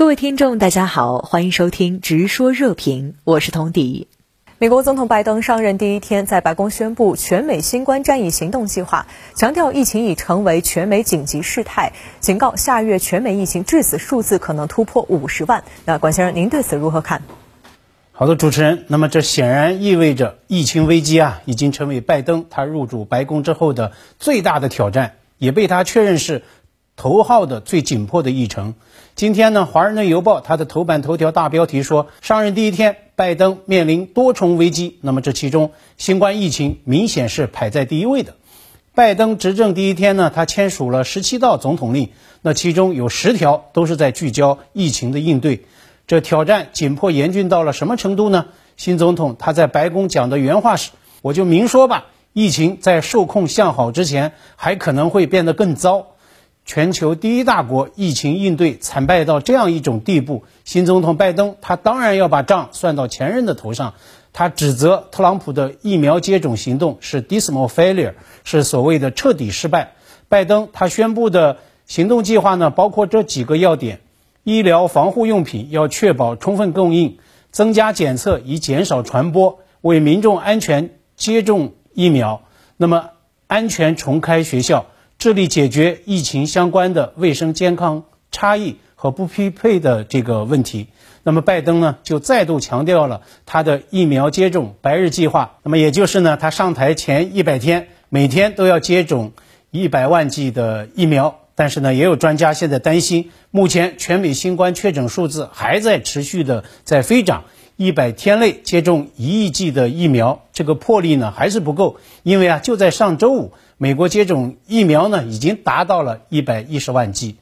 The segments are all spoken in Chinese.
各位听众，大家好，欢迎收听《直说热评》，我是童迪。美国总统拜登上任第一天，在白宫宣布全美新冠战役行动计划，强调疫情已成为全美紧急事态，警告下月全美疫情致死数字可能突破五十万。那管先生，您对此如何看？好的，主持人，那么这显然意味着疫情危机啊，已经成为拜登他入主白宫之后的最大的挑战，也被他确认是。头号的最紧迫的议程。今天呢，《华盛顿邮报》它的头版头条大标题说，上任第一天，拜登面临多重危机。那么这其中，新冠疫情明显是排在第一位的。拜登执政第一天呢，他签署了十七道总统令，那其中有十条都是在聚焦疫情的应对。这挑战紧迫严峻到了什么程度呢？新总统他在白宫讲的原话是：“我就明说吧，疫情在受控向好之前，还可能会变得更糟。”全球第一大国疫情应对惨败到这样一种地步，新总统拜登他当然要把账算到前任的头上。他指责特朗普的疫苗接种行动是 dismal failure，是所谓的彻底失败。拜登他宣布的行动计划呢，包括这几个要点：医疗防护用品要确保充分供应，增加检测以减少传播，为民众安全接种疫苗。那么，安全重开学校。致力解决疫情相关的卫生健康差异和不匹配的这个问题。那么，拜登呢就再度强调了他的疫苗接种白日计划。那么，也就是呢，他上台前一百天，每天都要接种一百万剂的疫苗。但是呢，也有专家现在担心，目前全美新冠确诊数字还在持续的在飞涨。一百天内接种一亿剂的疫苗，这个魄力呢还是不够，因为啊，就在上周五，美国接种疫苗呢已经达到了一百一十万剂，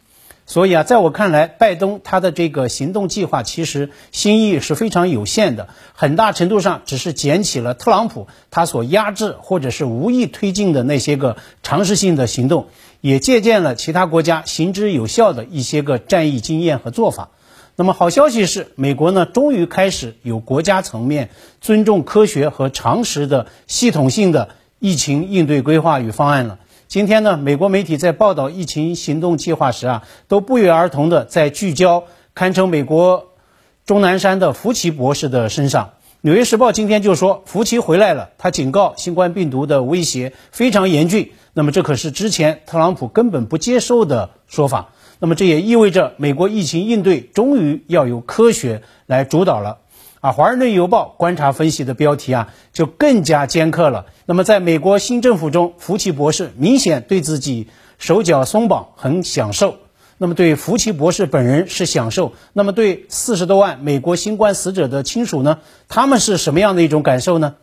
所以啊，在我看来，拜登他的这个行动计划其实心意是非常有限的，很大程度上只是捡起了特朗普他所压制或者是无意推进的那些个尝试性的行动，也借鉴了其他国家行之有效的一些个战役经验和做法。那么好消息是，美国呢终于开始有国家层面尊重科学和常识的系统性的疫情应对规划与方案了。今天呢，美国媒体在报道疫情行动计划时啊，都不约而同的在聚焦堪称美国钟南山的福奇博士的身上。纽约时报今天就说，福奇回来了，他警告新冠病毒的威胁非常严峻。那么这可是之前特朗普根本不接受的说法。那么这也意味着美国疫情应对终于要由科学来主导了，啊，《华盛顿邮报》观察分析的标题啊就更加尖刻了。那么在美国新政府中，福奇博士明显对自己手脚松绑，很享受。那么对福奇博士本人是享受，那么对四十多万美国新冠死者的亲属呢，他们是什么样的一种感受呢？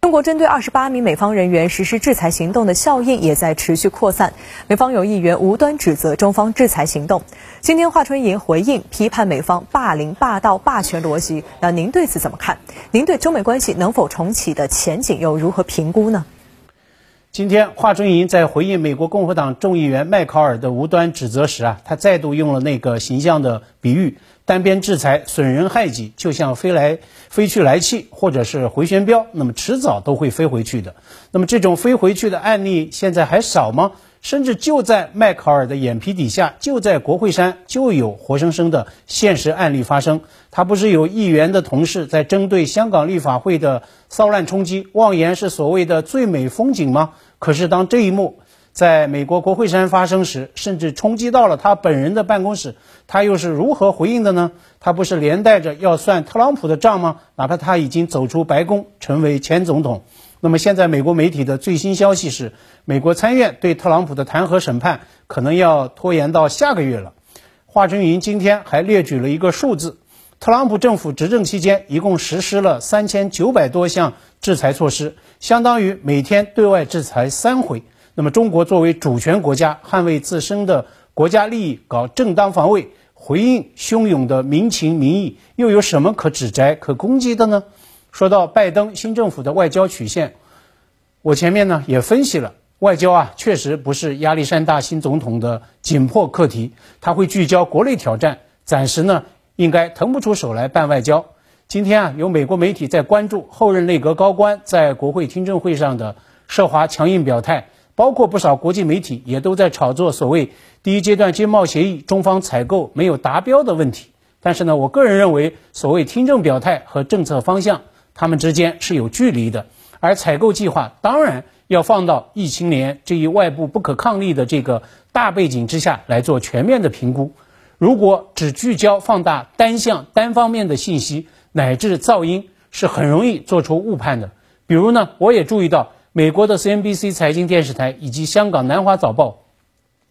中国针对二十八名美方人员实施制裁行动的效应也在持续扩散。美方有议员无端指责中方制裁行动。今天华春莹回应批判美方霸凌、霸道、霸权逻辑。那您对此怎么看？您对中美关系能否重启的前景又如何评估呢？今天华春莹在回应美国共和党众议员麦考尔的无端指责时啊，他再度用了那个形象的比喻。单边制裁损人害己，就像飞来飞去来气，或者是回旋镖，那么迟早都会飞回去的。那么这种飞回去的案例现在还少吗？甚至就在迈克尔的眼皮底下，就在国会山就有活生生的现实案例发生。他不是有议员的同事在针对香港立法会的骚乱冲击，妄言是所谓的最美风景吗？可是当这一幕。在美国国会山发生时，甚至冲击到了他本人的办公室，他又是如何回应的呢？他不是连带着要算特朗普的账吗？哪怕他已经走出白宫，成为前总统。那么现在美国媒体的最新消息是，美国参院对特朗普的弹劾审判可能要拖延到下个月了。华春莹今天还列举了一个数字：特朗普政府执政期间，一共实施了三千九百多项制裁措施，相当于每天对外制裁三回。那么，中国作为主权国家，捍卫自身的国家利益，搞正当防卫，回应汹涌的民情民意，又有什么可指摘、可攻击的呢？说到拜登新政府的外交曲线，我前面呢也分析了，外交啊确实不是亚历山大新总统的紧迫课题，他会聚焦国内挑战，暂时呢应该腾不出手来办外交。今天啊，有美国媒体在关注后任内阁高官在国会听证会上的涉华强硬表态。包括不少国际媒体也都在炒作所谓第一阶段经贸协议中方采购没有达标的问题。但是呢，我个人认为，所谓听证表态和政策方向，他们之间是有距离的。而采购计划当然要放到疫情年这一外部不可抗力的这个大背景之下来做全面的评估。如果只聚焦放大单向单方面的信息乃至噪音，是很容易做出误判的。比如呢，我也注意到美国的 CNBC 财经电视台以及香港南华早报。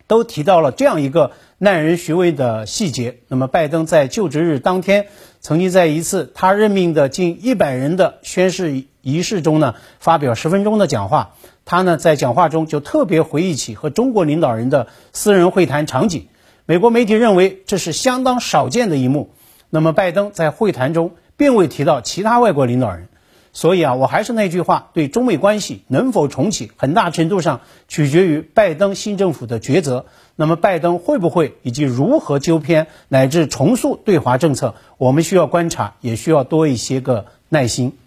都提到了这样一个耐人寻味的细节。那么，拜登在就职日当天，曾经在一次他任命的近一百人的宣誓仪式中呢，发表十分钟的讲话。他呢，在讲话中就特别回忆起和中国领导人的私人会谈场景。美国媒体认为这是相当少见的一幕。那么，拜登在会谈中并未提到其他外国领导人。所以啊，我还是那句话，对中美关系能否重启，很大程度上取决于拜登新政府的抉择。那么，拜登会不会以及如何纠偏乃至重塑对华政策，我们需要观察，也需要多一些个耐心。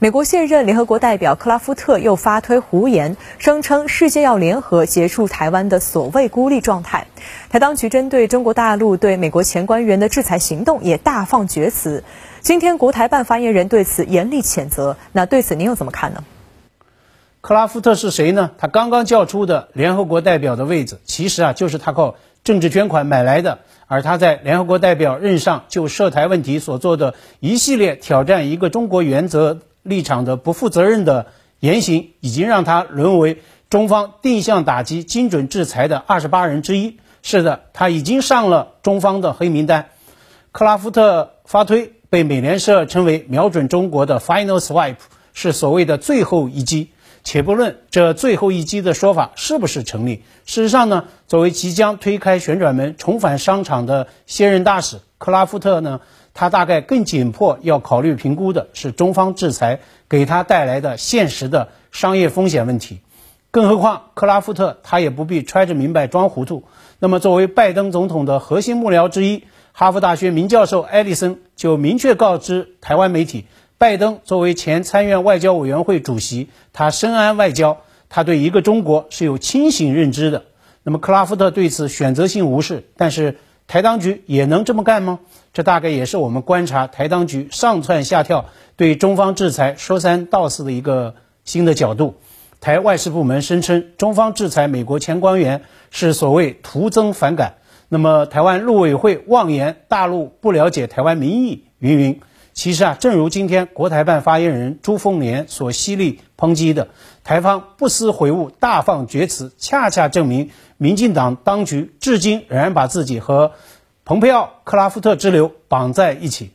美国现任联合国代表克拉夫特又发推胡言，声称世界要联合结束台湾的所谓孤立状态。台当局针对中国大陆对美国前官员的制裁行动也大放厥词。今天，国台办发言人对此严厉谴责。那对此您又怎么看呢？克拉夫特是谁呢？他刚刚叫出的联合国代表的位置，其实啊就是他靠政治捐款买来的。而他在联合国代表任上就涉台问题所做的一系列挑战一个中国原则立场的不负责任的言行，已经让他沦为中方定向打击、精准制裁的二十八人之一。是的，他已经上了中方的黑名单。克拉夫特发推。被美联社称为瞄准中国的 final swipe 是所谓的最后一击，且不论这最后一击的说法是不是成立。事实上呢，作为即将推开旋转门重返商场的现任大使克拉夫特呢，他大概更紧迫要考虑评估的是中方制裁给他带来的现实的商业风险问题。更何况克拉夫特他也不必揣着明白装糊涂。那么作为拜登总统的核心幕僚之一。哈佛大学名教授艾利森就明确告知台湾媒体，拜登作为前参院外交委员会主席，他深谙外交，他对一个中国是有清醒认知的。那么克拉夫特对此选择性无视，但是台当局也能这么干吗？这大概也是我们观察台当局上蹿下跳对中方制裁说三道四的一个新的角度。台外事部门声称，中方制裁美国前官员是所谓徒增反感。那么，台湾陆委会妄言大陆不了解台湾民意，云云。其实啊，正如今天国台办发言人朱凤莲所犀利抨击的，台方不思悔悟、大放厥词，恰恰证明民进党当局至今仍然把自己和蓬佩奥、克拉夫特之流绑在一起。